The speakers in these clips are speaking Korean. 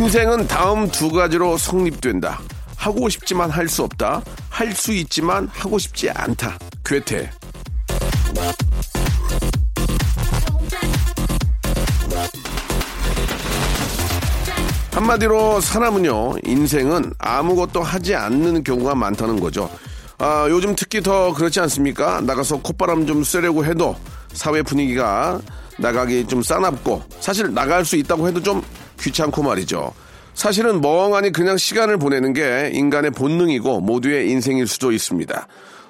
인생은 다음 두 가지로 성립된다. 하고 싶지만 할 수 없다. 할 수 있지만 하고 싶지 않다. 괴테. 한마디로 사람은요, 인생은 아무것도 하지 않는 경우가 많다는 거죠. 아, 요즘 특히 더 그렇지 않습니까? 나가서 콧바람 좀 쐬려고 해도 사회 분위기가 나가기 좀 싸납고 사실 나갈 수 있다고 해도 좀 귀찮고 말이죠. 사실은 멍하니 그냥 시간을 보내는 게 인간의 본능이고 모두의 인생일 수도 있습니다.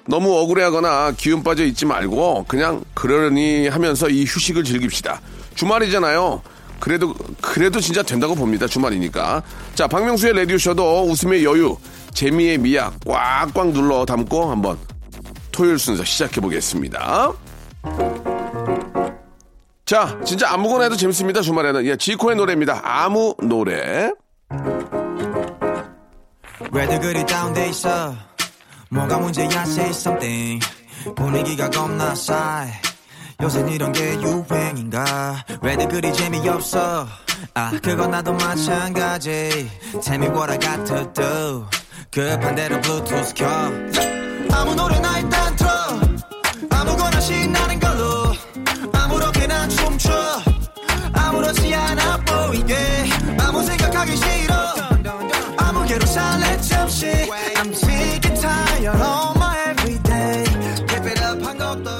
너무 억울해하거나 기운 빠져 있지 말고 그냥 그러려니 하면서 이 휴식을 즐깁시다. 주말이잖아요. 그래도 그래도 진짜 된다고 봅니다. 주말이니까. 자, 박명수의 라디오 쇼도 웃음의 여유, 재미의 미약 꽉꽉 눌러 담고 한번 토요일 순서 시작해 보겠습니다. 자, 진짜 아무거나 해도 재밌습니다. 주말에는. 예, 지코의 노래입니다. 아무 노래. 뭐가 문제야 say something. 분위기가 겁나 싸해. 요새 이런 게 유행인가? 왜들 그리 재미없어? 아 그건 나도 마찬가지. Tell me what I got to do 급한 대로 블루투스 켜. 아무 노래나 일단 아무렇지 않아 보이게 아무 생각하기 싫어 아무개로 살래 잠시 I'm sick and tired of my everyday Keep it up 한 것도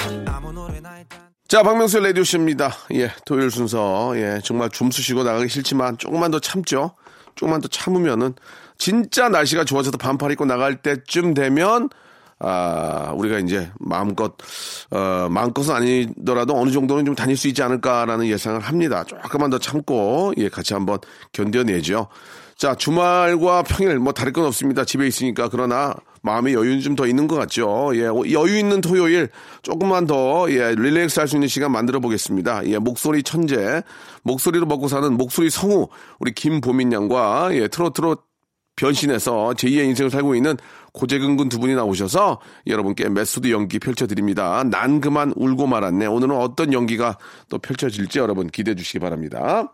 자, 박명수의 라디오쇼입니다. 예, 토요일 순서. 예, 정말 좀 쑤시고 나가기 싫지만 조금만 더 참죠. 조금만 더 참으면은 진짜 날씨가 좋아져서 반팔 입고 나갈 때쯤 되면 아, 우리가 이제 마음껏, 어, 마음껏은 아니더라도 어느 정도는 좀 다닐 수 있지 않을까라는 예상을 합니다. 조금만 더 참고, 예, 같이 한번 견뎌내죠. 자, 주말과 평일 뭐 다를 건 없습니다. 집에 있으니까. 그러나 마음의 여유는 좀 더 있는 것 같죠. 예, 여유 있는 토요일 조금만 더, 예, 릴렉스 할 수 있는 시간 만들어 보겠습니다. 예, 목소리 천재, 목소리로 먹고 사는 목소리 성우, 우리 김보민 양과, 예, 트로트로 변신해서 제2의 인생을 살고 있는 고재근 군 두 분이 나오셔서 여러분께 메소드 연기 펼쳐드립니다. 난 그만 울고 말았네. 오늘은 어떤 연기가 또 펼쳐질지 여러분 기대해 주시기 바랍니다.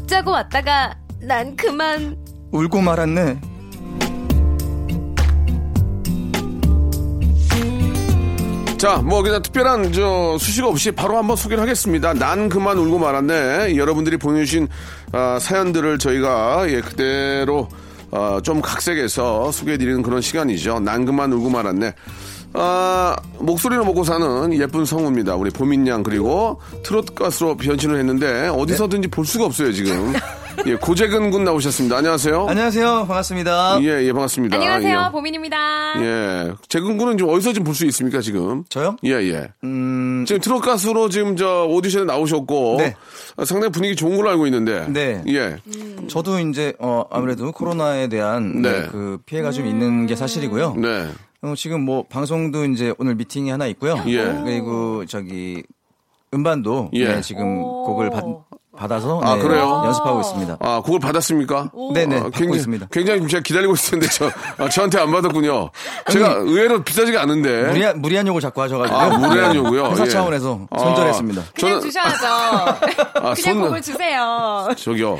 웃자고 왔다가 난 그만 울고 말았네. 자, 뭐 그냥 특별한 저 수식 없이 바로 한번 소개를 하겠습니다. 난 그만 울고 말았네. 여러분들이 보내주신 아, 사연들을 저희가 예, 그대로 어, 좀 각색해서 소개해드리는 그런 시간이죠. 난 그만 울고 말았네. 아, 목소리로 먹고 사는 예쁜 성우입니다. 우리 보민양 그리고 트로트 가수로 변신을 했는데 어디서든지 볼 수가 없어요 지금. 예, 고재근 군 나오셨습니다. 안녕하세요. 안녕하세요. 반갑습니다. 예, 예, 반갑습니다. 안녕하세요 예. 보민입니다 예. 재근 군은 좀 어디서 좀 볼 수 있습니까 지금? 저요? 예, 예. 음, 지금 트롯 가수로 지금 저 오디션에 나오셨고 네. 아, 상당히 분위기 좋은 걸로 알고 있는데. 네. 예. 저도 이제 어 아무래도 코로나에 대한 네. 네, 그 피해가 좀 있는 게 사실이고요. 네. 어, 지금 뭐 방송도 이제 오늘 미팅이 하나 있고요. 예. 그리고 저기 음반도 예. 네, 지금 곡을 받, 받아서 아, 네, 그래요? 연습하고 있습니다. 아, 그걸 받았습니까? 네네 아, 받고 굉장히, 있습니다. 굉장히 제가 기다리고 있었는데 저 아, 저한테 안 받았군요. 제가 의외로 비싸지가 않은데. 무리한 무리한 욕을 자꾸 하셔가지고 아, 무례한 요구요? 회사 예. 차원에서 아. 손절했습니다. 그냥 저는- 주셔야죠 아, 그냥 손- 곡을 주세요 저기요.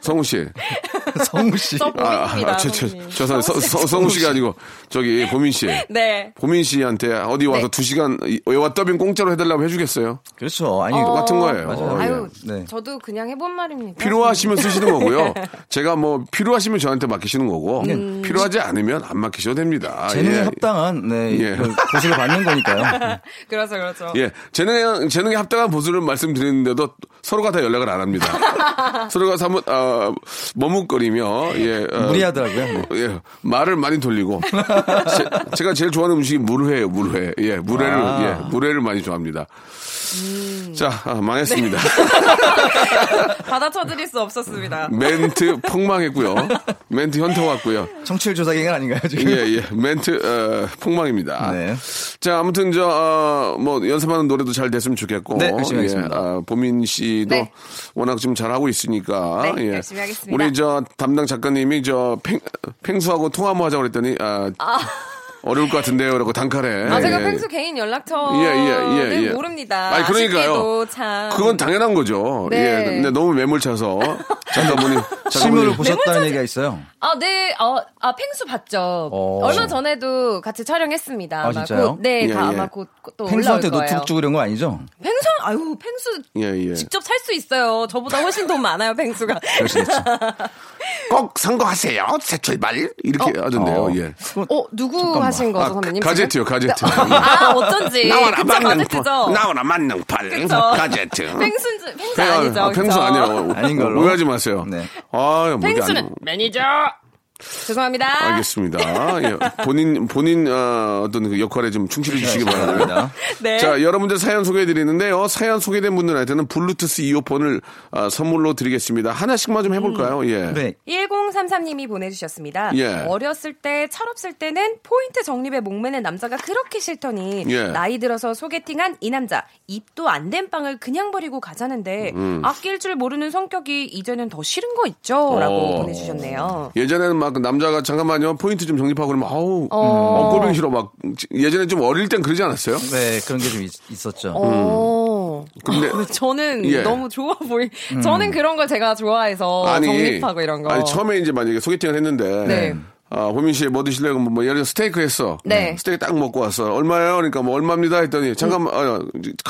성우 씨. 성우 씨. 저 보입니다. 아, 저, 저. 저, 저, 서- 서- 성우 씨가 아니고, 저기, 보민 씨. 네. 보민 씨한테 어디 와서 네. 두 시간 영화 더빙 공짜로 해달라고 해주겠어요? 그렇죠. 아니 똑같은 거예요. 맞아요. 예. 아유, 네. 저도 그냥 해본 말입니다. 필요하시면 쓰시는 거고요. 제가 뭐 필요하시면 저한테 맡기시는 거고 음. 필요하지 않으면 안 맡기셔도 됩니다. 재능에 예. 합당한 네, 예. 그 보수를 받는 거니까요. 그렇죠, 그렇죠. 예, 재능에, 재능에 합당한 보수를 말씀드리는데도 서로가 다 연락을 안 합니다. 서로가 사뭇, 아, 머뭇거리며, 예. 어, 무리하더라고요. 네. 예, 말을 많이 돌리고. 제, 가 제일 좋아하는 음식이 물회예요, 물회. 예, 물회를, 아. 예, 물회를 많이 좋아합니다. 자, 아, 망했습니다. 받아쳐드릴 수 없었습니다. 멘트 폭망했고요. 멘트 현타 왔고요. 청취율 조사 기간 아닌가요, 지금? 예, 예. 멘트, 어, 폭망입니다. 네. 자, 아무튼, 저, 어, 뭐, 연습하는 노래도 잘 됐으면 좋겠고. 네, 열심히 하겠습니다. 예, 아, 보민 씨도 네. 워낙 지금 잘 하고 있으니까. 네, 예. 열심히 하겠습니다. 우리 저 담당 작가님이 저 팽, 팽수하고 통화 한번 하자고 그랬더니, 아, 어려울 것 같은데요. 라고 단칼에. 아, 제가 예. 펭수 개인 연락처 예, 예, 예, 예. 모릅니다. 아니, 그러니까요. 참. 그건 당연한 거죠. 네. 예. 근데 너무 매몰차서. 작가분이. 실물을 보셨다는 얘기가 있어요. 아, 네, 어, 아, 펭수 봤죠. 어. 얼마 전에도 같이 촬영했습니다. 아, 진짜요? 곧, 네, 예, 다 예. 아마 곧 또 펭수한테. 노트북 주고 이런 거 아니죠? 펭수, 아유, 펭수 예, 예. 직접 살 수 있어요. 저보다 훨씬 돈 많아요, 펭수가. 꼭 선거하세요. 새 출발. 이렇게 하던데요. 어. 예. 어, 누구 하신 거죠, 아, 선배님? 가제트요? 가제트. 아, 어쩐지. 나와라 가제트죠. 팔. 나와라 만능 팔. 가제트. 펭수, 펭수 펭- 아니죠. 아, 펭수? 아니에요. 아닌 걸로. 오해하지 마세요. 네. 아유, 뭐 펭수는 안- 매니저. 죄송합니다. 알겠습니다. 예. 본인 본인 어, 어떤 그 역할에 좀 충실해 주시기 바랍니다. 감사합니다. 네. 자, 여러분들 사연 소개해 드리는데요. 사연 소개된 분들한테는 블루투스 이어폰을 아, 선물로 드리겠습니다. 하나씩만 좀 해볼까요? 예. 네. 1033님이 보내주셨습니다. 예. 어렸을 때, 철없을 때는 포인트 정립에 목매는 남자가 그렇게 싫더니 예. 나이 들어서 소개팅한 이 남자 입도 안 된 빵을 그냥 버리고 가자는데 음. 아낄 줄 모르는 성격이 이제는 더 싫은 거 있죠? 라고 어. 보내주셨네요. 예전에는 막그 남자가 잠깐만요 포인트 좀 정립하고 그러면 아우 어. 어, 꼴보기 싫어 막 예전에 좀 어릴 땐 그러지 않았어요? 네, 그런 게 좀 있었죠. 어. 근데 저는 예. 너무 좋아 보이. 저는 그런 걸 제가 좋아해서 정립하고 이런 거. 아니 처음에 이제 만약에 소개팅을 했는데 네. 아, 호민 씨, 뭐 드실래요? 뭐, 뭐, 예를 들어 스테이크 했어. 네. 스테이크 딱 먹고 왔어. 얼마예요? 그러니까 뭐, 얼마입니다? 했더니, 잠깐만, 아,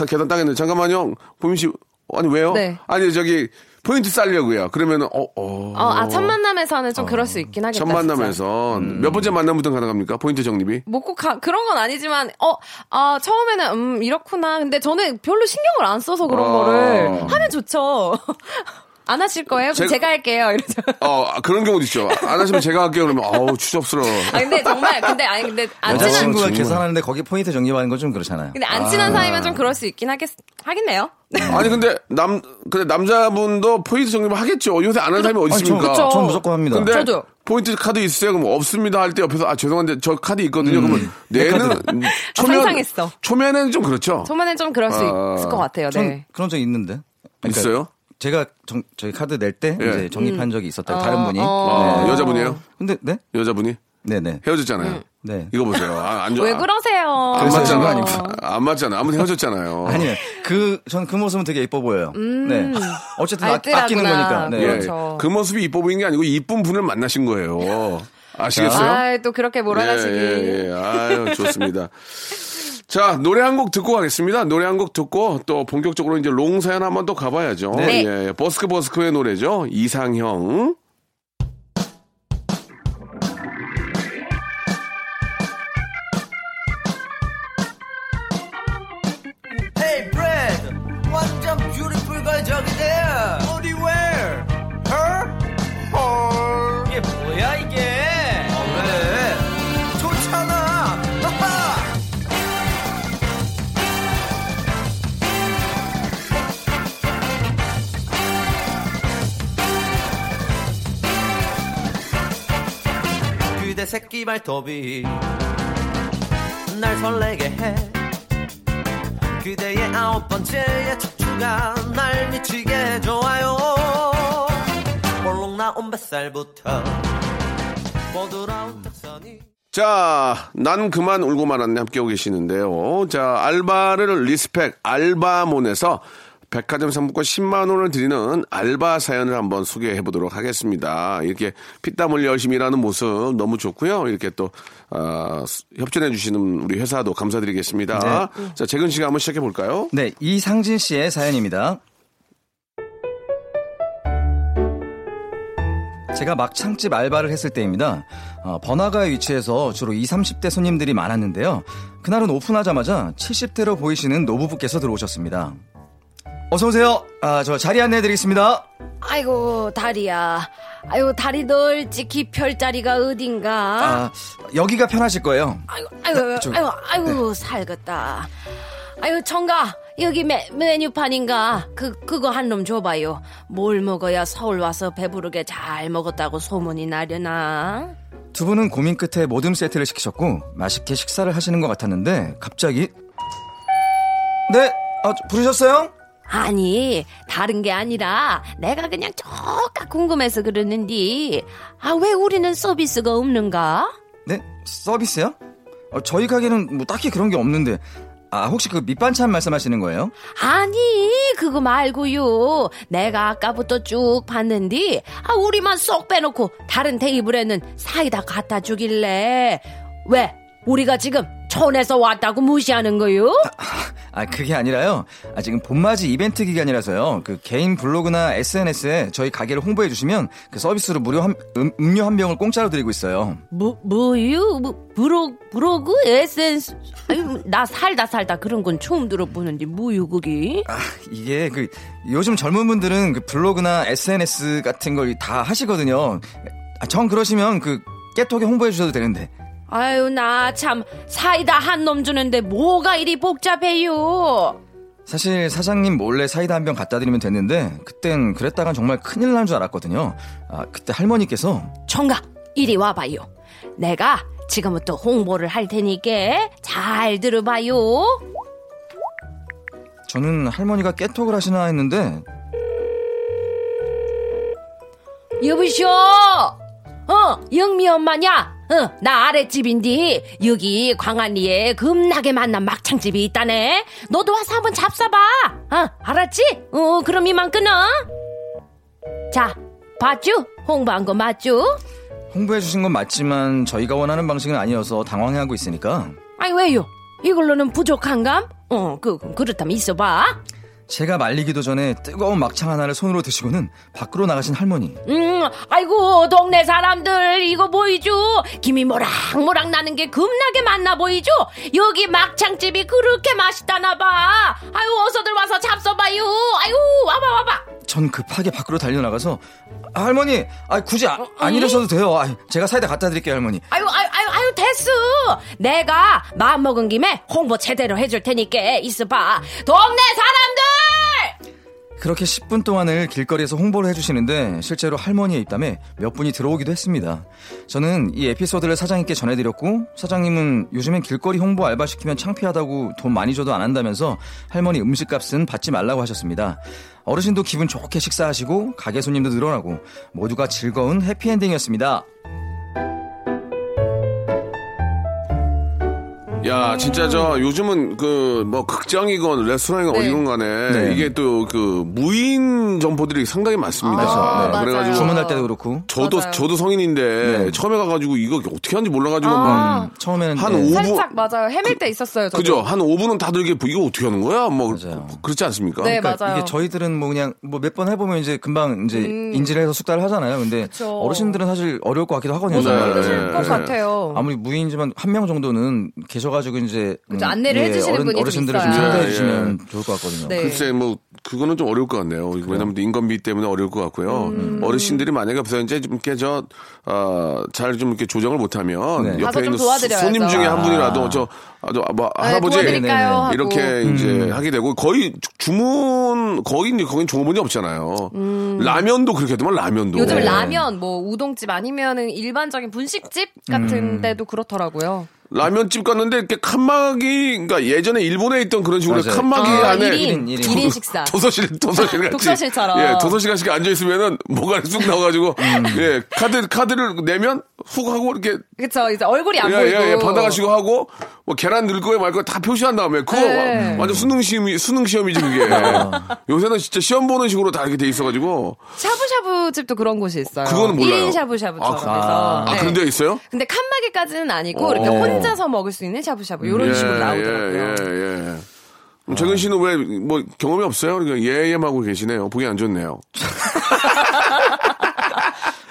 계단 딱 했는데, 잠깐만요. 호민 씨, 아니, 왜요? 네. 아니, 저기, 포인트 싸려고요. 그러면 은, 어, 어. 어, 아, 첫 만남에서는 좀 그럴 수 있긴 하겠다. 첫. 만남에서 몇 번째 만남부터 가능합니까? 포인트 정립이? 뭐 꼭 그런 건 아니지만 어 아 처음에는 음 이렇구나 근데 저는 별로 신경을 안 써서 그런 아. 거를 하면 좋죠 안 하실 거예요? 그럼 제가- 제가, 할게요 이러죠 어, 그런 경우도 있죠. 안 하시면 제가 할게요. 그러면, 어우, 추접스러워. 아 근데 정말 근데 아니 근데 안 친한 여자친구가 정말. 계산하는데 거기 포인트 정립하는 건 좀 그렇잖아요. 근데 안 친한 사이면 좀 그럴 수 있긴 하겠 하겠네요 아니, 근데, 남, 근데 남자분도 포인트 정립을 하겠죠. 요새 안 하는 사람이 어디 있습니까? 그쵸. 전 무조건 합니다. 근데 저도요. 포인트 카드 있으세요? 그럼 없습니다 할 때 옆에서 아 죄송한데 저 카드 있거든요. 그러면 내는 음, 초면 상상했어. 초면에는 좀 그렇죠. 초반엔 좀 그럴 수 아. 있을 것 같아요 전네 그런 적 있는데. 그러니까 있어요? 제가 정, 저희 카드 낼때 예. 이제 정립한 적이 있었다. 다른 분이. 아, 네. 여자분이에요? 근데 네? 여자분이 네, 네. 헤어졌잖아요. 네. 이거 보세요. 아, 안 좋아. 왜 그러세요 안 맞잖아. 아닙니다. 안 맞잖아. 아무튼 헤어졌잖아요. 아니요. 그, 전 그 모습은 되게 예뻐 보여요. 네. 어쨌든 아, 알뜰하구나. 아끼는 거니까. 네. 예. 그렇죠. 그 모습이 이뻐 보이는 게 아니고 이쁜 분을 만나신 거예요. 아시겠어요? 아 또 그렇게 몰아가시기 예, 예, 예. 아유, 좋습니다. 자, 노래 한 곡 듣고 가겠습니다. 노래 한 곡 듣고 또 본격적으로 이제 long 사연 한번 또 가봐야죠. 네. 예, 버스커 버스커의 노래죠. 이상형. Hey Brad 완전 beautiful girl 발톱이 날 설레게 해. 그대의 아홉 번째의 척추가 날 미치게 해줘요. 볼록 나온 뱃살부터 보드라운 턱선이. 자, 난 그만 울고 말았네. 함께하고 계시는데요. 자, 알바를 respect 알바몬에서 백화점 상품권 10만 원을 드리는 알바 사연을 한번 소개해 보도록 하겠습니다. 이렇게 피땀 흘려 열심히 일하는 모습 너무 좋고요. 이렇게 또 아, 협조해 주시는 우리 회사도 감사드리겠습니다. 자, 재근 씨가 한번 시작해 볼까요? 네, 이상진 씨의 사연입니다. 제가 막창집 알바를 했을 때입니다. 어, 번화가에 위치해서 주로 20, 30대 손님들이 많았는데요. 그날은 오픈하자마자 70대로 보이시는 노부부께서 들어오셨습니다. 어서 오세요. 아, 저 자리 안내해 드리겠습니다. 아이고 다리야. 아이고 다리 널찍히 펼 자리가 어딘가. 아, 여기가 편하실 거예요. 아이고 아이고 저- 아이고 아이고 살겠다. 아이고 청가 여기 메, 메뉴판인가 그 그거 한 놈 줘봐요. 뭘 먹어야 서울 와서 배부르게 잘 먹었다고 소문이 나려나? 두 분은 고민 끝에 모듬 세트를 시키셨고 맛있게 식사를 하시는 것 같았는데 갑자기 네, 아, 저- 부르셨어요? 아니 다른 게 아니라 내가 그냥 쪼까 궁금해서 그러는데 아 왜 우리는 서비스가 없는가? 네, 서비스요? 어, 저희 가게는 뭐 딱히 그런 게 없는데 아 혹시 그 밑반찬 말씀하시는 거예요? 아니 그거 말고요 내가 아까부터 쭉 봤는데 아 우리만 쏙 빼놓고 다른 테이블에는 사이다 갖다 주길래 왜 우리가 지금 촌에서 왔다고 무시하는 거요? 아 그게 아니라요. 아 지금 봄맞이 이벤트 기간이라서요. 그 개인 블로그나 SNS에 저희 가게를 홍보해 주시면 그 서비스로 무료 한, 음, 음료 한 병을 공짜로 드리고 있어요. 뭐 뭐요? 뭐, 브로 브로그 에센스 아유 나 살다 살다 그런 건 처음 들어보는데 뭐요 그게? 아 이게 그 요즘 젊은 분들은 그 블로그나 SNS 같은 걸 다 하시거든요. 아, 정 그러시면 그 깨톡에 홍보해 주셔도 되는데. 아유 나 참 사이다 한 놈 주는데 뭐가 이리 복잡해요? 사실 사장님 몰래 사이다 한 병 갖다 드리면 됐는데 그땐 그랬다간 정말 큰일 날줄 알았거든요. 아 그때 할머니께서 청각 이리 와봐요. 내가 지금부터 홍보를 할 테니까 잘 들어봐요. 저는 할머니가 깨톡을 하시나 했는데 여보쇼. 어 영미 엄마냐? 어, 나 아랫집인데 여기 광안리에 겁나게 만난 막창집이 있다네. 너도 와서 한번 잡숴봐. 어, 알았지? 어, 그럼 이만 끊어. 자, 봤죠? 홍보한 거 맞죠? 홍보해 주신 건 맞지만 저희가 원하는 방식은 아니어서 당황해하고 있으니까 아니 왜요? 이걸로는 부족한감? 어, 그 그렇다면 있어봐. 제가 말리기도 전에 뜨거운 막창 하나를 손으로 드시고는 밖으로 나가신 할머니 음, 아이고 동네 사람들 이거 보이죠? 김이 모락모락 나는 게 겁나게 많나 보이죠? 여기 막창집이 그렇게 맛있다나 봐. 아유 어서들 와서 잡숴봐요. 아유 와봐 와봐. 전 급하게 밖으로 달려나가서 아, 할머니 아 굳이 아, 안 이러셔도 돼요 아, 제가 사이다 갖다 드릴게요 할머니 아유 아유 아유 아유 됐어. 내가 마음 먹은 김에 홍보 제대로 해줄 테니까 있어봐. 동네 사람들. 그렇게 10분 동안을 길거리에서 홍보를 해주시는데 실제로 할머니의 입담에 몇 분이 들어오기도 했습니다. 저는 이 에피소드를 사장님께 전해드렸고 사장님은 요즘엔 길거리 홍보 알바 시키면 창피하다고 돈 많이 줘도 안 한다면서 할머니 음식값은 받지 말라고 하셨습니다. 어르신도 기분 좋게 식사하시고 가게 손님도 늘어나고 모두가 즐거운 해피엔딩이었습니다. 야, 진짜 저 요즘은 그 뭐 극장이건 레스토랑이건 네. 어디건 간에 네. 이게 또 그 무인 점포들이 상당히 많습니다. 아, 네, 맞아요. 그래가지고 주문할 때도 그렇고 저도 맞아요. 저도 성인인데 네. 처음에 가가지고 이거 어떻게 하는지 몰라가지고 아. 막 처음에는 한 네. 5분 살짝 맞아요. 헤맬 때 있었어요. 저도. 그죠? 한 5분은 다들 이게 이거 어떻게 하는 거야? 뭐 맞아요. 그렇지 않습니까? 네, 그러니까 맞아요. 이게 저희들은 뭐 그냥 뭐 몇 번 해보면 이제 금방 이제 음. 인지를 해서 숙달을 하잖아요. 근데 그쵸. 어르신들은 사실 어려울 것 같기도 하거든요. 무슨 정말. 말이실 네. 것 네. 같아요. 아무리 무인이지만 한 명 정도는 계셔가 지고 이제 음, 그죠, 안내를 해주시는 분이 좀 어르신들을 좀 있어요. 상대해 예, 주시면 좋을 것 같거든요. 네. 글쎄 뭐 그거는 좀 어려울 것 같네요. 왜냐면 인건비 때문에 어려울 것 같고요. 음. 어르신들이 만약에 없어 이제 좀 이렇게 저잘 좀 이렇게 조정을 못하면 네. 옆에 좀 있는. 손님 중에 한 아. 분이라도 저 아, 저, 뭐, 네, 할아버지 도와드릴까요? 하고. 이렇게 이제 하게 되고 거의 주문 거의 이제 거긴 종업원이 없잖아요. 라면도 그렇게 하더만 라면도. 음. 요즘 네. 라면, 뭐 우동집 아니면은 일반적인 분식집 같은 데도 그렇더라고요. 라면집 갔는데 이렇게 칸막이 그러니까 예전에 일본에 있던 그런 식으로 맞아요. 칸막이 아, 안에 1인, 일인, 1인 식사. 도서실 도서실 같이 독서실처럼. 예 도서실 같이 앉아 있으면은 뭐가 쑥 나와가지고 예 카드 카드를 내면 훅 하고 이렇게 그쵸, 이제 얼굴이 안 예, 보이고. 예, 예, 받아가시고 하고 뭐 계란 넣을 거에 말 거에 다 표시한 다음에 그거 네. 와- 완전 수능 시험이 수능 시험이지 그게. 요새는 진짜 시험 보는 식으로 다 이렇게 돼 있어가지고 샤브샤브 집도 그런 곳이 있어요. 그거는 몰라요. 1인 샤브샤브처럼 아, 그- 해서. 아 네. 그런 데 있어요? 근데 칸막이까지는 아니고 이렇게 어. 혼자서 먹을 수 있는 샤브샤브 이런 식으로 나오더라고요. 예, 예, 예. 그럼 재근 씨는 왜 뭐 경험이 없어요? 그러니까 예예하고 계시네요. 보기 안 좋네요.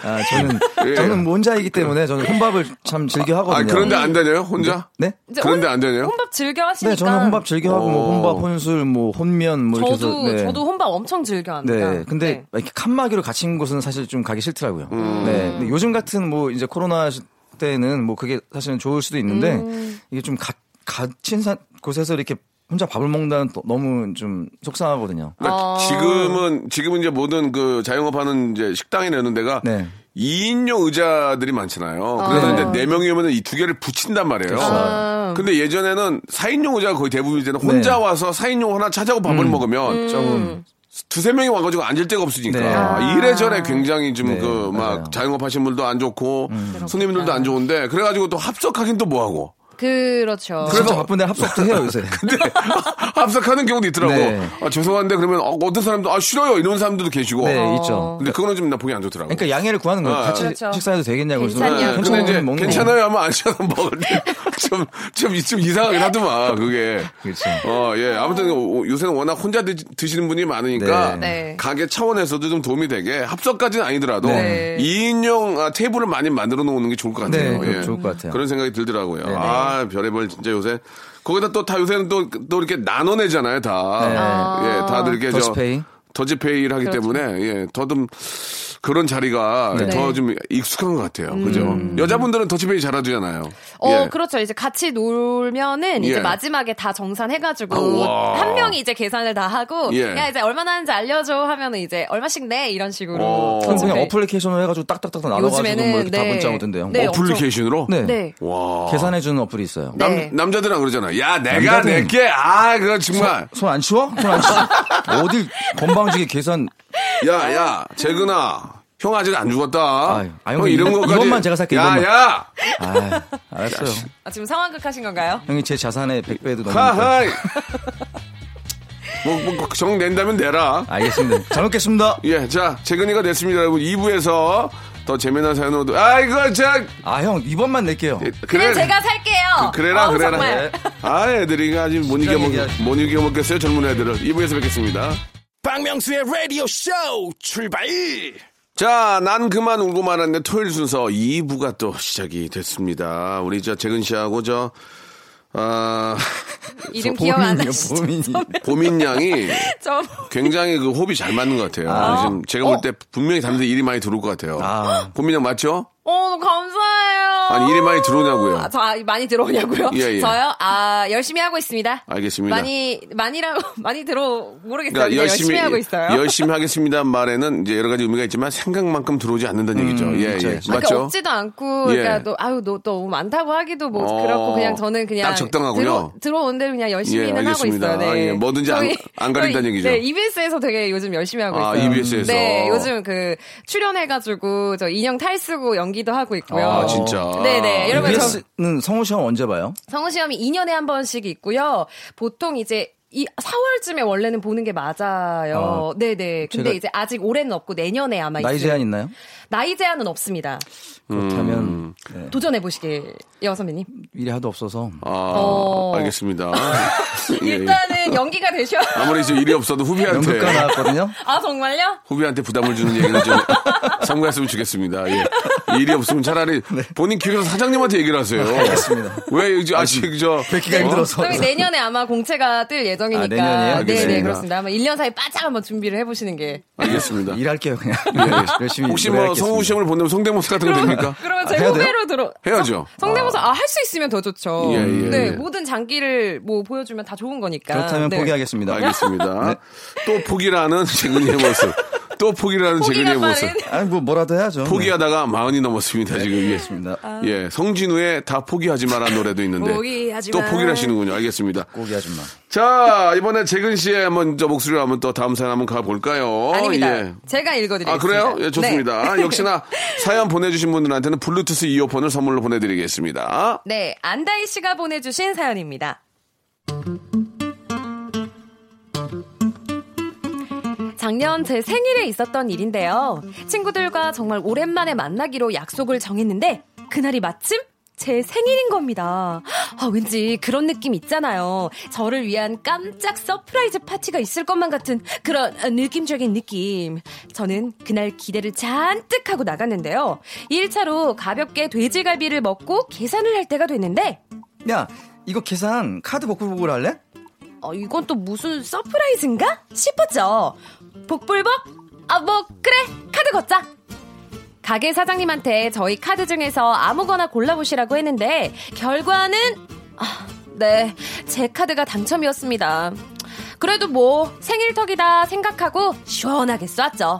아, 저는 예. 저는 뭐 혼자이기 때문에 저는 혼밥을 참 즐겨 하거든요. 아 그런데 안 다녀요? 혼자? 네? 이제 그런데 혼- 안 되네요? 혼밥 즐겨 하시니까. 네, 저는 혼밥 즐겨 하고 뭐 어. 혼밥, 혼술, 뭐 혼면 뭐 이렇게 해서 저도 네. 저도 혼밥 엄청 즐겨 합니다. 네, 근데 네. 이렇게 칸막이로 갇힌 곳은 사실 좀 가기 싫더라고요. 음. 네, 근데 요즘 같은 뭐 이제 코로나 시- 때는 뭐 그게 사실은 좋을 수도 있는데 음. 이게 좀 가, 갇힌 사- 곳에서 이렇게 혼자 밥을 먹는다는 또 너무 좀 속상하거든요. 그러니까 아. 지금은 지금은 이제 모든 그 자영업하는 이제 식당에 내는 데가 네. 2인용 의자들이 많잖아요. 그래서 이제 네 명이 오면 이 두 개를 붙인단 말이에요. 아. 근데 예전에는 4인용 의자가 거의 대부분이 되는 혼자 네. 와서 4인용 하나 차자고 밥을 먹으면 음. 조금 두세 명이 와가지고 앉을 데가 없으니까 네. 아. 이래저래 굉장히 좀 네, 그 막. 자영업 하신 분들도 안 좋고 손님들도 안 좋은데 그래가지고 또 합석하긴 또 뭐하고 그렇죠. 진짜 바쁜데 합석도 해요 요새. 근데 합석하는 경우도 있더라고. 네. 아, 죄송한데 그러면 어, 떤 사람도 아 싫어요 이런 사람들도 계시고. 네, 있죠. 근데 그거는 좀 나 보기 안 좋더라고. 그러니까 양해를 구하는 거예요. 아, 같이 그렇죠. 식사해도 되겠냐고. 그래서 괜찮냐. 네, 근데 이제 괜찮아요 하면 안 시켜서 먹을 때좀 좀, 좀, 좀 이상하긴 하더만 그게. 그렇죠. 어, 예. 아무튼 오- 요새는 워낙 혼자 드, 시는 분이 많으니까 네. 네. 가게 차원에서도 좀 도움이 되게 합석까지는 아니더라도 네. 2인용 아, 테이블을 많이 만들어 놓는 게 좋을 것 같아요. 네, 예. 좋을 것 같아요. 그런 생각이 들더라고요. 네, 네. 아, 별의별 진짜 요새 거기다 또 다 요새는 또, 또 이렇게 나눠내잖아요, 다. 네. 아. 예, 다들 이렇게 저 더치페이. 더치페이를 하기 그렇죠. 때문에 예, 더좀 그런 자리가 네. 더좀 익숙한 것 같아요. 그죠? 음. 여자분들은 더치페이 잘하잖아요. 어, 예. 그렇죠. 이제 같이 놀면은 예. 이제 마지막에 다 정산해가지고 우와. 한 명이 이제 계산을 다 하고 예. 야 이제 얼마나 하는지 알려줘 하면은 이제 얼마씩 내 이런 식으로. 어. 그럼 그냥 더치페이. 어플리케이션으로 해가지고 딱딱딱 나눠가지고 요즘에는 뭐 이렇게 다 네. 문자 오던데요. 네. 어플리케이션으로? 네. 네. 와. 계산해주는 어플이 있어요. 남, 네. 남자들은 그러잖아. 야, 내가 남자들은- 낼게. 아, 그거 정말. 손안 치워? 손 안 치워? 어딜 건방 지게 계산. 야, 야, 재근아. 형 아직 안 죽었다. 아유, 아유, 형 이런 거까지. 이번만 제가 살게, 야. 야! 아, 알았어요. 아, 지금 상황극 하신 건가요? 형이 제 자산의 100배도 넘으니까. 하하이. 뭐, 뭐, 정 낸다면 내라. 알겠습니다. 잘 먹겠습니다. 예, 자, 재근이가 됐습니다, 여러분. 2부에서 더 재미난 사연으로. 아이고, 자, 아, 형, 이번만 낼게요. 그래. 그냥 제가 살게요. 그 래라, 어우, 그래라. 정말. 아, 애들이 아직 못 이겨 먹, 얘기하지. 못 이겨 먹겠어요, 젊은 애들을. 2부에서 뵙겠습니다. 박명수의 라디오 쇼 출발 자, 난 그만 울고 말았는데 토요일 순서 2부가 또 시작이 됐습니다. 우리 저 재근 씨하고 저, 아, 이름 기억 안 나시죠? 보민이. 보민 양이 좀 굉장히 그 호흡이 잘 맞는 것 같아요. 지금 제가 볼 때 분명히 담배 일이 많이 들어올 것 같아요. 아. 보민 양 맞죠? 어, 감사해요. 아니, 일이 많이 들어오냐고요? 아, 저 아, 많이 들어오냐고요? 예, 예. 저요? 아, 열심히 하고 있습니다. 알겠습니다. 많이, 많이라고, 많이 들어, 모르겠어요. 그러니까 그냥 열심히, 하고 있어요. 열심히 하겠습니다 말에는 이제 여러 가지 의미가 있지만 생각만큼 들어오지 않는다는 얘기죠. 예, 그렇죠, 예. 아, 그러니까 맞죠? 없지도 않고, 예. 그러니까 또, 아유, 너, 너무 많다고 하기도 뭐, 어, 그렇고, 그냥 저는 그냥. 딱 적당하군요. 들어, 들어온 대로 그냥 열심히는 예, 하고. 있어요. 네. 아, 예, 뭐든지 안- 안 가린다는 저희- 얘기죠. 네, EBS에서 되게 요즘 열심히 하고 아, 있어요. EBS 에서. 네, 요즘 그, 출연해가지고, 저 인형 탈 쓰고 연기 도 하고 있고요. 아, 진짜. 네네. 여러분, 저, EBS는 성우 시험 언제 봐요? 성우 시험이 2년에 한 번씩 있고요. 보통 이제 이 4월쯤에 원래는 보는 게 맞아요. 네네. 근데 이제 아직 올해는 없고 내년에 아마 나이 제한 있나요? 나이 제한은 없습니다. 그렇다면 음. 네, 도전해 보시게요, 선배님. 일이 하도 없어서 아, 어. 알겠습니다. 예, 예. 일단은 연기가 되셔. 아무리 이제 일이 없어도 후배한테 연극가 나왔거든요. 아 정말요? 후배한테 부담을 주는 얘기는 좀 삼가했으면 좋겠습니다. 예. 일이 없으면 차라리 본인 기획사 사장님한테 얘기를 하세요. 네. 알겠습니다. 왜 이제 아직 저 뵙기가 힘들어서. 그럼 내년에 아마 공채가 뜰 예정이니까. 아, 내년이에요? 네네 알겠습니다. 그렇습니다. 아마 1년 사이 바짝 한번 준비를 해보시는 게. 알겠습니다. 일할게요 그냥. 열심히. 혹시 뭐. 성우 시험을 본다면 성대모사 같은 거 됩니까? 그러면 제 해야 돼요? 후배로 들어. 해야죠. 성- 성대모사 아 할 수 있으면 더 좋죠. 예, 예, 네 예. 모든 장기를 뭐 보여주면 다 좋은 거니까. 그렇다면 네. 포기하겠습니다. 알겠습니다. 네. 또 포기라는 재근이의 모습. 또 포기를 하는 포기가 재근의 모습. 아니 뭐 뭐라도 해야죠. 포기하다가 마흔이 넘었습니다, 지금. 예. 있습니다. 예, 성진우의 다 포기하지 마라 노래도 있는데. 포기하지 또 마. 포기를 하시는군요. 알겠습니다. 고기 아줌마. 자, 이번에 재근 씨의 한번 저 목소리로 한번 또 다음 사연 한번 가볼까요? 아닙니다. 예. 제가 읽어드리겠습니다. 아, 그래요? 예, 좋습니다. 네. 역시나 사연 보내주신 분들한테는 블루투스 이어폰을 선물로 보내드리겠습니다. 네, 안다희 씨가 보내주신 사연입니다. 작년 제 생일에 있었던 일인데요. 친구들과 정말 오랜만에 만나기로 약속을 정했는데 그날이 마침 제 생일인 겁니다. 아, 왠지 그런 느낌 있잖아요. 저를 위한 깜짝 surprise 파티가 있을 것만 같은 그런 느낌적인 느낌. 저는 그날 기대를 잔뜩 하고 나갔는데요. 1차로 가볍게 돼지갈비를 먹고 계산을 할 때가 됐는데 야, 이거 계산 카드 복불복을 할래? 어, 이건 또 무슨 surprise인가? 싶었죠. 복불복? 아, 뭐, 그래. 카드 걷자. 가게 사장님한테 저희 카드 중에서 아무거나 골라보시라고 했는데, 결과는, 아, 네. 제 카드가 당첨이었습니다. 그래도 뭐, 생일턱이다 생각하고 시원하게 쐈죠.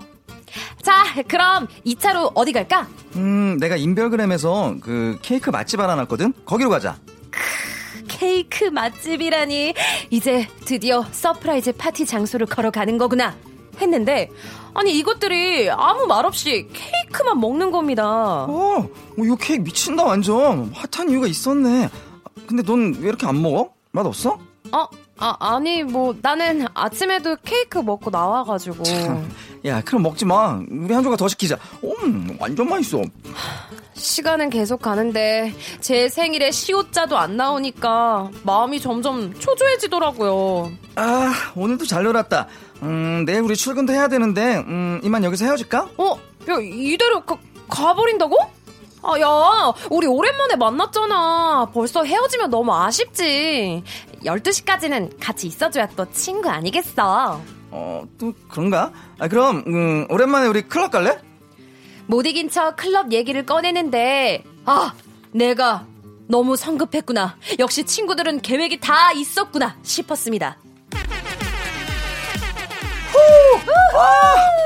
자, 그럼 2차로 어디 갈까? 음, 내가 인별그램에서 그 케이크 맛집 알아놨거든. 거기로 가자. 케이크 맛집이라니 이제 드디어 surprise 파티 장소를 걸어가는 거구나 했는데 아니 이것들이 아무 말 없이 케이크만 먹는 겁니다 어, 어, 이거 케이크 미친다 완전. 핫한 이유가 있었네. 근데 넌 왜 이렇게 안 먹어? 맛 없어? 어? 아, 아니 뭐 나는 아침에도 케이크 먹고 나와가지고 야, 그럼 먹지 마. 우리 한 조각 더 시키자. 음, 완전 맛있어. 시간은 계속 가는데 제 생일에 시옷자도 안 나오니까 마음이 점점 초조해지더라고요 아, 오늘도 잘 놀았다. 음, 내일 우리 출근도 해야 되는데, 음, 이만 여기서 헤어질까? 어? 야, 이대로 가, 가버린다고? 아, 야, 우리 오랜만에 만났잖아. 벌써 헤어지면 너무 아쉽지. 12시까지는 같이 있어줘야 또 친구 아니겠어. 어, 또 그런가? 아, 그럼, 음, 오랜만에 우리 클럽 갈래? 못 이긴 척 클럽 얘기를 꺼내는데, 아, 내가 너무 성급했구나. 역시 친구들은 계획이 다 있었구나 싶었습니다.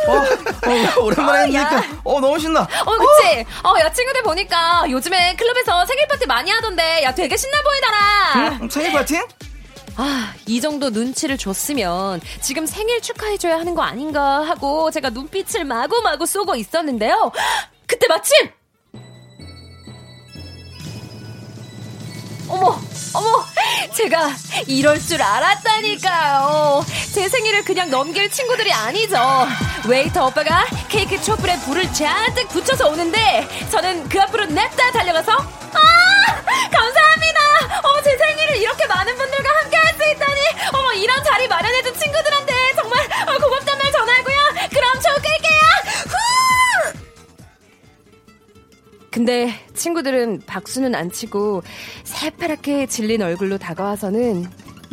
어, 오랜만에 아, 야. 했으니까, 어, 너무 신나. 어, 그치? 어, 야, 친구들 보니까 요즘에 클럽에서 생일 파티 많이 하던데, 야, 되게 신나 보이더라. 응? 생일 파티? 아, 이 정도 눈치를 줬으면 지금 생일 축하해줘야 하는 거 아닌가 하고 제가 눈빛을 마구마구 쏘고 있었는데요. 그때 마침! 어머, 어머, 제가 이럴 줄 알았다니까요. 제 생일을 그냥 넘길 친구들이 아니죠. 웨이터 오빠가 케이크 촛불에 불을 잔뜩 붙여서 오는데 저는 그 앞으로 냅다 달려가서 아! 감사합니다! 어머, 제 생일을 이렇게 많은 분들과 함께 할 수 있다니! 어머, 이런 자리 마련해준 친구들한테 정말 어, 고맙단 말 전하고 근데 친구들은 박수는 안 치고 새파랗게 질린 얼굴로 다가와서는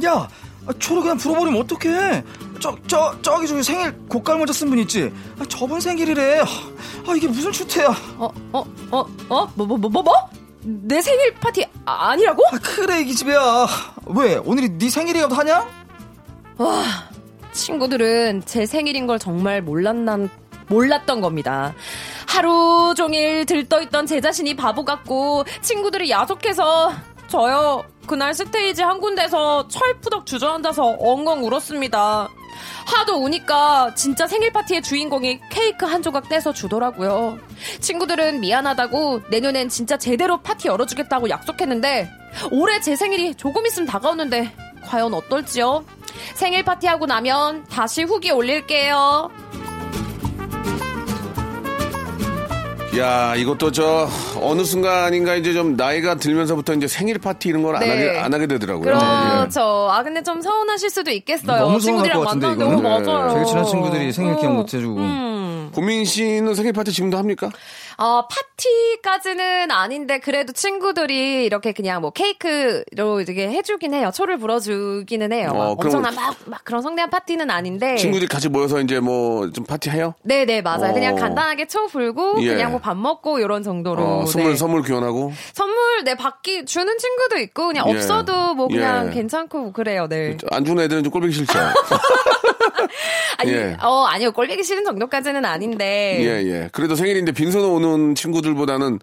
야, 아, 초로 그냥 불어버리면 어떡해. 저, 저, 저기 저기 생일 고깔 모자 쓴 분 있지? 아, 저번 생일이래. 아, 이게 무슨 추태야. 어, 어, 어, 어? 뭐, 뭐, 뭐, 뭐, 뭐? 내 생일 파티 아, 아니라고? 아, 그래, 이 집애야. 왜, 오늘이 네 생일이어도 하냐? 와, 친구들은 제 생일인 걸 정말 몰랐난, 몰랐던 겁니다. 하루 종일 들떠있던 제 자신이 바보 같고, 친구들이 야속해서, 저요, 그날 스테이지 한 군데서 철푸덕 주저앉아서 엉엉 울었습니다. 하도 우니까 진짜 생일 파티의 주인공이 케이크 한 조각 떼서 주더라고요. 친구들은 미안하다고 내년엔 진짜 제대로 파티 열어주겠다고 약속했는데 올해 제 생일이 조금 있으면 다가오는데 과연 어떨지요? 생일 파티하고 나면 다시 후기 올릴게요. 야, 이것도 저 어느 순간인가 이제 좀 나이가 들면서부터 이제 생일 파티 이런 걸안 네. 하게 안 하게 되더라고요. 그렇죠. 아 근데 좀 서운하실 수도 있겠어요. 너무 서운할 친구들이랑 것 같은데, 만나는데 이거는. 어, 맞아요. 되게 친한 친구들이 생일 기억 음. 못 해주고. 음. 고민 씨는 생일 파티 지금도 합니까? 어, 파티까지는 아닌데, 그래도 친구들이 이렇게 그냥 뭐 케이크로 이렇게 해주긴 해요. 초를 불어주기는 해요. 막 어, 그럼- 엄청난 막, 막 그런 성대한 파티는 아닌데. 친구들이 같이 모여서 이제 뭐 좀 파티 해요? 네네, 맞아요. 어. 그냥 간단하게 초 불고, 예. 그냥 뭐 밥 먹고, 이런 정도로. 어, 선물 네. 선물 교환하고. 선물, 네, 받기, 주는 친구도 있고, 그냥 예. 없어도 뭐 그냥 예. 괜찮고, 그래요, 네. 안 주는 애들은 좀 꼴보기 싫죠. 아니, 예. 어, 아니요. 꼴보기 싫은 정도까지는 아닌데. 예, 예. 그래도 생일인데 빈손 오는 친구들보다는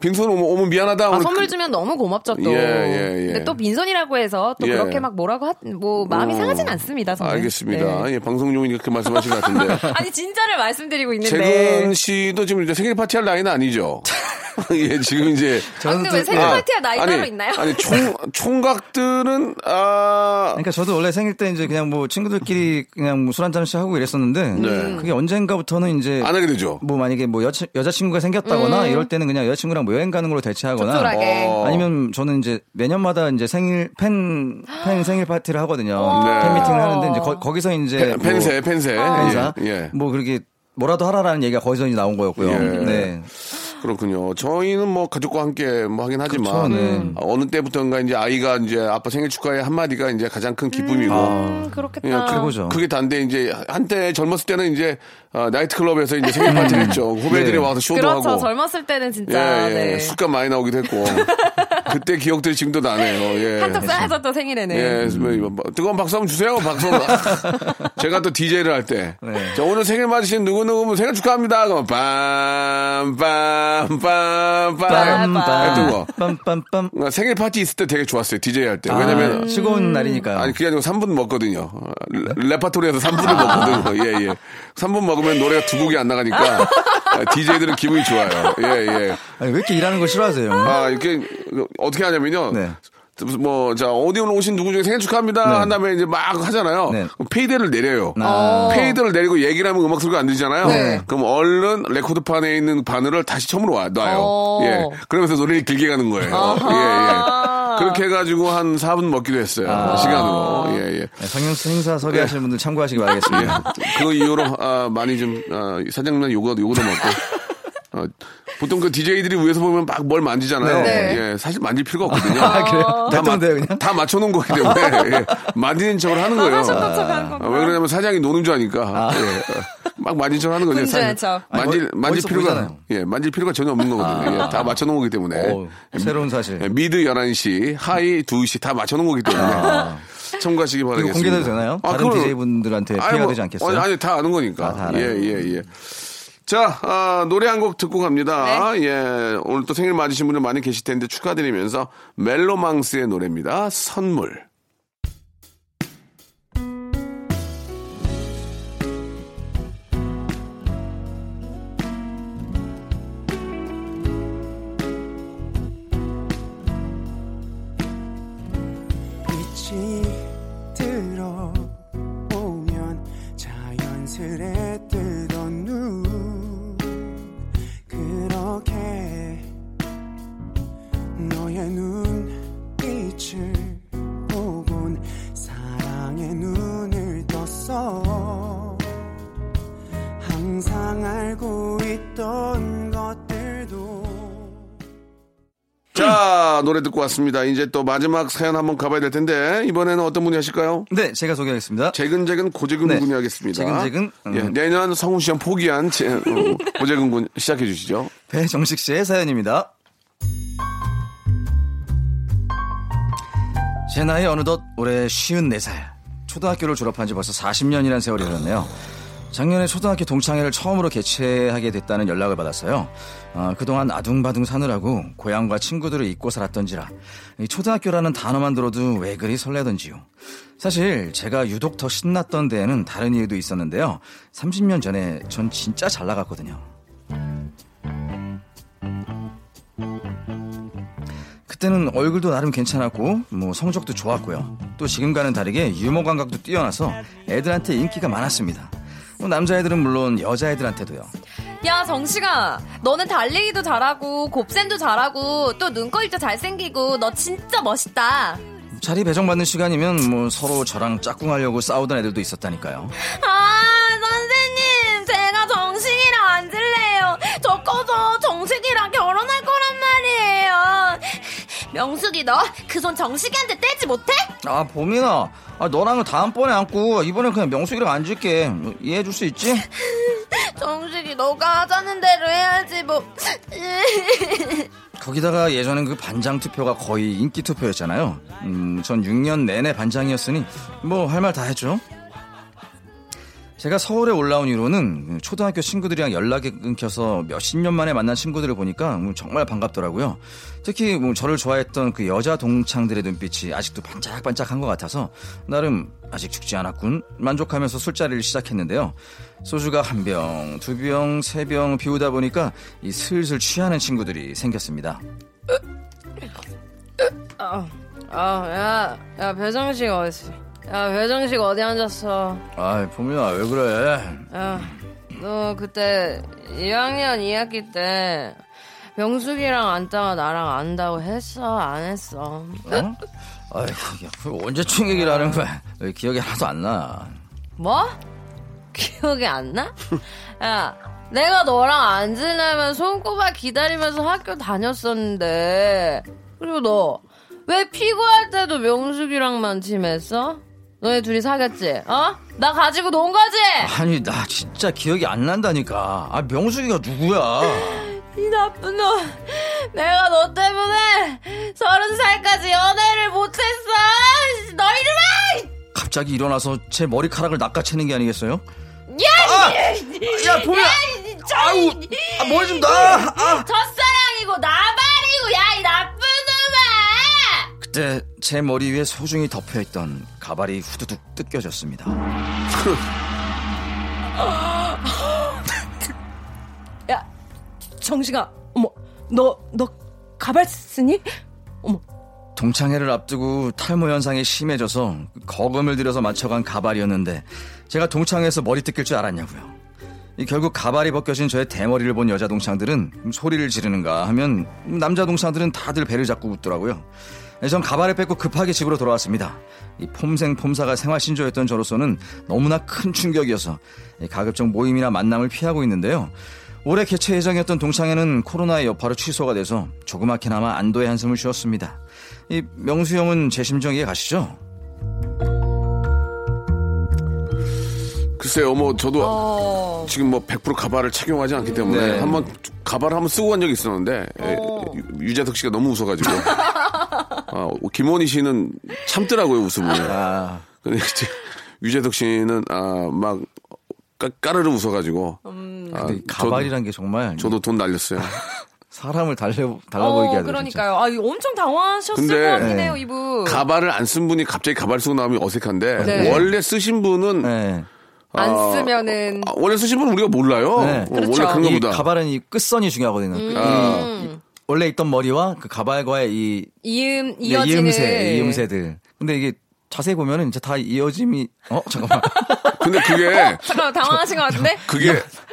빈손 오면, 오면 미안하다. 아, 선물 그- 주면 너무 고맙죠, 또. 예, 예, 예. 근데 또 빈손이라고 해서 또 예. 그렇게 막 뭐라고, 하, 뭐, 마음이 어, 상하진 않습니다, 저는. 알겠습니다. 네. 예, 방송용이니까 그 말씀하신 것 같은데. 아니, 진짜를 말씀드리고 있는데. 재근 씨도 지금 이제 생일 파티 할 나이는 아니죠? 예, 지금 이제. 아, 근데 왜 생일 파티야 나이 아니, 따로 있나요? 아니, 총, 총각들은, 아, 그러니까 저도 원래 생일 때 이제 그냥 뭐 친구들끼리 그냥 뭐 술 한잔씩 하고 이랬었는데 네. 그게 언젠가부터는 이제 안 하게 되죠. 뭐 만약에 뭐 여, 여자친구가 생겼다거나 이럴 때는 그냥 여자친구랑 뭐 여행 가는 걸로 대체하거나. 어. 아니면 저는 이제 매년마다 이제 생일 팬, 팬 생일 파티를 하거든요. 네. 팬 미팅을 하는데 이제 거, 기서 이제 펜- 펜세, 펜세. 팬사 예, 예. 뭐 그렇게 뭐라도 하라라는 얘기가 거기서 이제 나온 거였고요. 예. 네. 그렇군요. 저희는 뭐 가족과 함께 뭐 하긴 하지만 그렇죠, 네. 아, 어느 때부터인가 이제 아이가 이제 아빠 생일 축하해 한 마디가 이제 가장 큰 기쁨이고 음, 예, 그렇겠다. 그- 최고죠. 그게 단데 이제 한때 젊었을 때는 이제 어, 나이트 클럽에서 이제 생일 파티를 했죠. 후배들이 네. 와서 쇼도 그렇죠. 하고. 젊었을 때는 예, 진짜. 예. 네. 술값 많이 나오기도 했고. 그때 기억들이 지금도 나네요. 예. 한턱 쏴야죠, 또 생일에는. 예, 뭐, 뭐, 뜨거운 박수 한번 주세요, 박수. 한번. 제가 또 DJ를 할 때. 네. 자, 오늘 생일 맞으신 누구누구 생일 축하합니다. 그러면 빰, 빰, 빰, 빰. 했던 거. 빰빰빰. 그러니까 생일 파티 있을 때 되게 좋았어요, DJ 할 때. 왜냐면, 아, 즐거운 날이니까요. 아니, 그게 아니고 3분 먹거든요. 어, 레- 레파토리에서 3분을 먹거든요. 예, 예. 3분 먹으면 노래가 두 곡이 안 나가니까 DJ들은 기분이 좋아요. 예, 예. 아니, 왜 이렇게 일하는 걸 싫어하세요? 아, 이렇게 어떻게 하냐면요. 네. 뭐, 자, 어디 오늘 오신 누구 중에 생일 축하합니다. 네. 한 다음에 이제 막 하잖아요. 네. 그럼 fader를 내려요. 아. fader를 내리고 얘기를 하면 음악 소리가 안 들리잖아요. 네. 그럼 얼른 레코드판에 있는 바늘을 다시 처음으로 와, 놔요. 어. 예. 그러면서 노래를 길게 가는 거예요. 예, 예. 그렇게 해가지고 한 4분 먹기도 했어요. 아. 시간으로. 예, 예. 네, 성형수 행사 섭외하시는 분들 참고하시기 바라겠습니다. 그 이후로 아, 많이 좀 아, 사장님은 요거 요거도 먹고. 어, 보통 그 DJ들이 위에서 보면 막 뭘 만지잖아요. 네. 예, 사실 만질 필요가 없거든요. 아, 그래요? 다, 마? 다 맞춰놓은 거기 때문에 예, 만지는 척을 하는 거예요. 하셨던 척한 거구나. 아, 왜 그러냐면 사장이 노는 줄 아니까 예, 어, 막 만진 척 하는 거죠. 사실. 척. 만질 아니, 만질 필요가 보이잖아요. 예 만질 필요가 전혀 없는 거거든요. 예, 다 맞춰놓은 거기 때문에 오, 새로운 사실. 예, mid 11시, high 2시 다 맞춰놓은 거기 때문에 참고하시기 이거 바라겠습니다. 공개돼도 되나요? 아, 다른 그럼- DJ분들한테 피해가 뭐, 되지 않겠어요? 아니, 아니, 다 아는 거니까. 아, 다 예? 예, 예. 자, 아, 노래 한 곡 듣고 갑니다. 네. 예, 오늘 또 생일 맞으신 분들 많이 계실 텐데 축하드리면서 멜로망스의 노래입니다. 선물. 노래 듣고 왔습니다. 이제 또 마지막 사연 한번 가봐야 될 텐데, 이번에는 어떤 분이 하실까요? 네, 제가 소개하겠습니다. 재근재근 고재근 네. 군이 하겠습니다. 재근재근, 음. 예, 내년 성우 시험 포기한 제, 어, 고재근 군 시작해 주시죠. 배정식 씨의 사연입니다. 제 나이 어느덧 올해 54살. 초등학교를 졸업한 지 벌써 40년이란 세월이 흘렀네요. 작년에 초등학교 동창회를 처음으로 개최하게 됐다는 연락을 받았어요. 어, 그동안 아둥바둥 사느라고 고향과 친구들을 잊고 살았던지라 이 초등학교라는 단어만 들어도 왜 그리 설레던지요. 사실 제가 유독 더 신났던 데에는 다른 이유도 있었는데요. 30년 전에 전 진짜 잘 나갔거든요. 그때는 얼굴도 나름 괜찮았고 뭐 성적도 좋았고요. 또 지금과는 다르게 유머 감각도 뛰어나서 애들한테 인기가 많았습니다. 뭐 남자애들은 물론 여자애들한테도요. 야, 정식아. 너는 달리기도 잘하고, 곱셈도 잘하고, 또 눈꺼풀도 잘생기고, 너 진짜 멋있다. 자리 배정받는 시간이면 뭐 서로 저랑 짝꿍하려고 싸우던 애들도 있었다니까요. 아, 명숙이 너 그 손 정식이한테 떼지 못해? 아 보민아, 아, 너랑은 다음번에 앉고 이번엔 그냥 명숙이랑 앉을게. 이해해줄 수 있지? 정식이 너가 하자는 대로 해야지 뭐. 거기다가 예전엔 그 반장 투표가 거의 인기 투표였잖아요. 음, 전 6년 내내 반장이었으니 뭐 할 말 다 했죠. 제가 서울에 올라온 이후로는 초등학교 친구들이랑 연락이 끊겨서 몇십 년 만에 만난 친구들을 보니까 뭐 정말 반갑더라고요. 특히 뭐 저를 좋아했던 그 여자 동창들의 눈빛이 아직도 반짝반짝한 것 같아서 나름 아직 죽지 않았군 만족하면서 술자리를 시작했는데요. 소주가 한 병, 두 병, 세 병 비우다 보니까 이 슬슬 취하는 친구들이 생겼습니다. 아, 야, 야, 배정식 어딨어? 야, 배정식 어디 앉았어? 아, 보민아 왜 그래? 야, 너 그때 2학년 2학기 때 명숙이랑 앉다가 나랑 안다고 했어? 안 했어? 어? 아이, 그 언제쯤 얘기를 하는 거야? 왜 기억이 하나도 안 나. 뭐? 기억이 안 나? 야, 내가 너랑 안 지내면 손꼽아 기다리면서 학교 다녔었는데. 그리고 너, 왜 피고할 때도 명숙이랑만 지냈어? 너네 둘이 사귀었지? 어? 나 가지고 논 거지? 아니, 나 진짜 기억이 안 난다니까. 아, 명숙이가 누구야? 이 나쁜 놈. 내가 너 때문에 서른 살까지 연애를 못했어. 너 이름아! 갑자기 일어나서 제 머리카락을 낚아채는 게 아니겠어요? 야! 야, 보야! 아우, 아, 머리 좀 놔! 아! 첫사랑이고 나발이고 야 이 나쁜! 그때 제 머리 위에 소중히 덮여있던 가발이 후두둑 뜯겨졌습니다. 야, 정식아, 어머, 너, 너 가발 쓰니? 어머, 동창회를 앞두고 탈모 현상이 심해져서 거금을 들여서 맞춰간 가발이었는데 제가 동창회에서 머리 뜯길 줄 알았냐고요. 이 결국 가발이 벗겨진 저의 대머리를 본 여자 동창들은 소리를 지르는가 하면 남자 동창들은 다들 배를 잡고 웃더라고요. 전 가발을 뺏고 급하게 집으로 돌아왔습니다. 이 폼생 폼사가 생활 신조였던 저로서는 너무나 큰 충격이어서 이 가급적 모임이나 만남을 피하고 있는데요. 올해 개최 예정이었던 동창회는 코로나의 여파로 취소가 돼서 조그맣게나마 안도의 한숨을 쉬었습니다. 이 명수 형은 제 심정 이해 가시죠? 글쎄요, 뭐 저도 어, 지금 뭐 100% 가발을 착용하지 않기 때문에 네. 한번 가발을 한번 쓰고 간 적이 있었는데 에, 유- 유재석 씨가 너무 웃어가지고 아, 김원희 씨는 참더라고요 웃음을. 아, 근데 이제 유재석 씨는 아 막 까르르 웃어가지고 아, 근데 이 가발이란 게 정말 저도, 저도 돈 날렸어요. 사람을 달려 달라 보이게 어, 하더라고요. 그러니까요. 아, 이거 엄청 당황하셨을 근데- 것 같긴 네. 해요, 이분. 가발을 안 쓴 분이 갑자기 가발 쓰고 나오면 어색한데 네. 원래 쓰신 분은 네. 안 아, 쓰면은 아, 원래 쓰신 분은 우리가 몰라요. 네. 어, 그렇죠. 원래 그런가 이 보다. 가발은 이 끝선이 중요하거든요. 이- 아, 원래 있던 머리와 그 가발과의 이 이음 네, 이어지는 이음새, 이음새들. 근데 이게 자세히 보면은 이제 다 이어짐이 어 잠깐만. 근데 그게 잠깐만 당황하신 것 같은데? 그게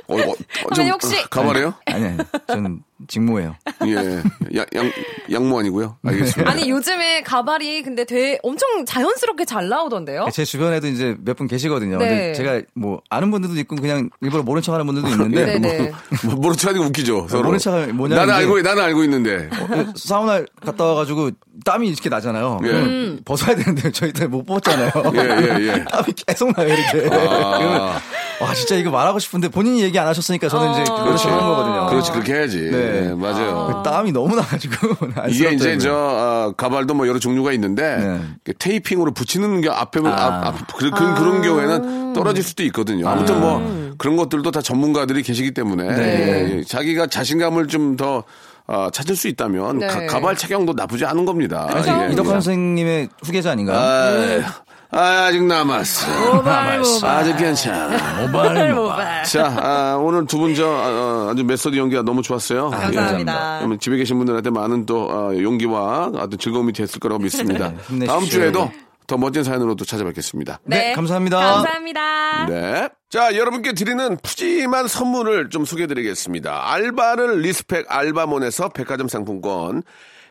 어, 어, 어, 좀 혹시- 가발이에요? 아니 아니. 저는 직무예요. 예, 양, 양, 양모 아니고요. 알겠습니다. 아니 요즘에 가발이 근데 되게 엄청 자연스럽게 잘 나오던데요? 제 주변에도 이제 몇 분 계시거든요. 어? 네. 근데 제가 뭐 아는 분들도 있고 그냥 일부러 모른 척하는 분들도 있는데 네네. 뭐, 모른 척 하니까 웃기죠. 서로. 모른 척 하면 뭐냐, 나는 알고, 나는 알고 있는데. 어, 사우나 갔다 와가지고 땀이 이렇게 나잖아요. 예. 음. 벗어야 되는데 저희 때못 벗잖아요. 예, 예, 예. 땀이 계속 나요 이렇게. 아. 와 진짜 이거 말하고 싶은데 본인이 얘기 안 하셨으니까 저는 이제 그걸 그렇지. 하는 거거든요. 그렇지, 그렇게 해야지. 네. 예, 맞아요. 그 땀이 너무 나가지고 이게 이제. 저 어, 가발도 뭐 여러 종류가 있는데 네. 테이핑으로 붙이는 게 앞에 아. 앞, 앞 그, 그, 그런 경우에는 떨어질 수도 있거든요. 아무튼 뭐 그런 것들도 다 전문가들이 계시기 때문에 네. 예, 자기가 자신감을 좀더 어, 찾을 수 있다면 네. 가발 착용도 나쁘지 않은 겁니다. 예. 이덕환 선생님의 후계자 아닌가요? 아, 아, 아직 남았어. 남았어. 아직 괜찮아. 모발 모발. 자, 아, 오늘 두 분 저 아, 주 메소드 연기가 너무 좋았어요. 감사합니다. 예. 그러면 집에 계신 분들한테 많은 또 아, 용기와 아주 즐거움이 됐을 거라고 믿습니다. 힘내십시오. 다음 주에도 더 멋진 사연으로 또 찾아뵙겠습니다. 네, 감사합니다. 감사합니다. 네. 자, 여러분께 드리는 푸짐한 선물을 좀 소개해 드리겠습니다. 알바를 respect 알바몬에서 백화점 상품권,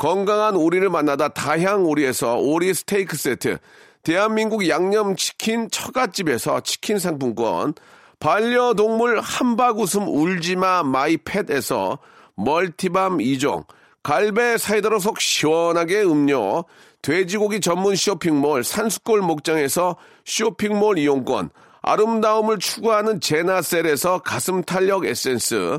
건강한 오리를 만나다 다향 오리에서 오리 스테이크 세트, 대한민국 양념치킨 처갓집에서 치킨 상품권, 반려동물 한바구음 울지마 마이펫에서 multi balm 2종, 갈배 사이다로 속 시원하게 음료, 돼지고기 전문 쇼핑몰 산수골 목장에서 쇼핑몰 이용권, 아름다움을 추구하는 제나셀에서 가슴 탄력 에센스,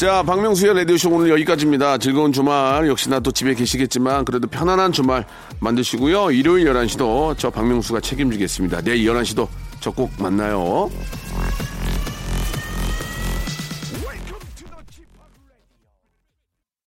자, 박명수의 라디오쇼 오늘 여기까지입니다. 즐거운 주말, 역시나 또 집에 계시겠지만, 그래도 편안한 주말 만드시고요. 일요일 11시도 저 박명수가 책임지겠습니다. 내일 11시도 저 꼭 만나요.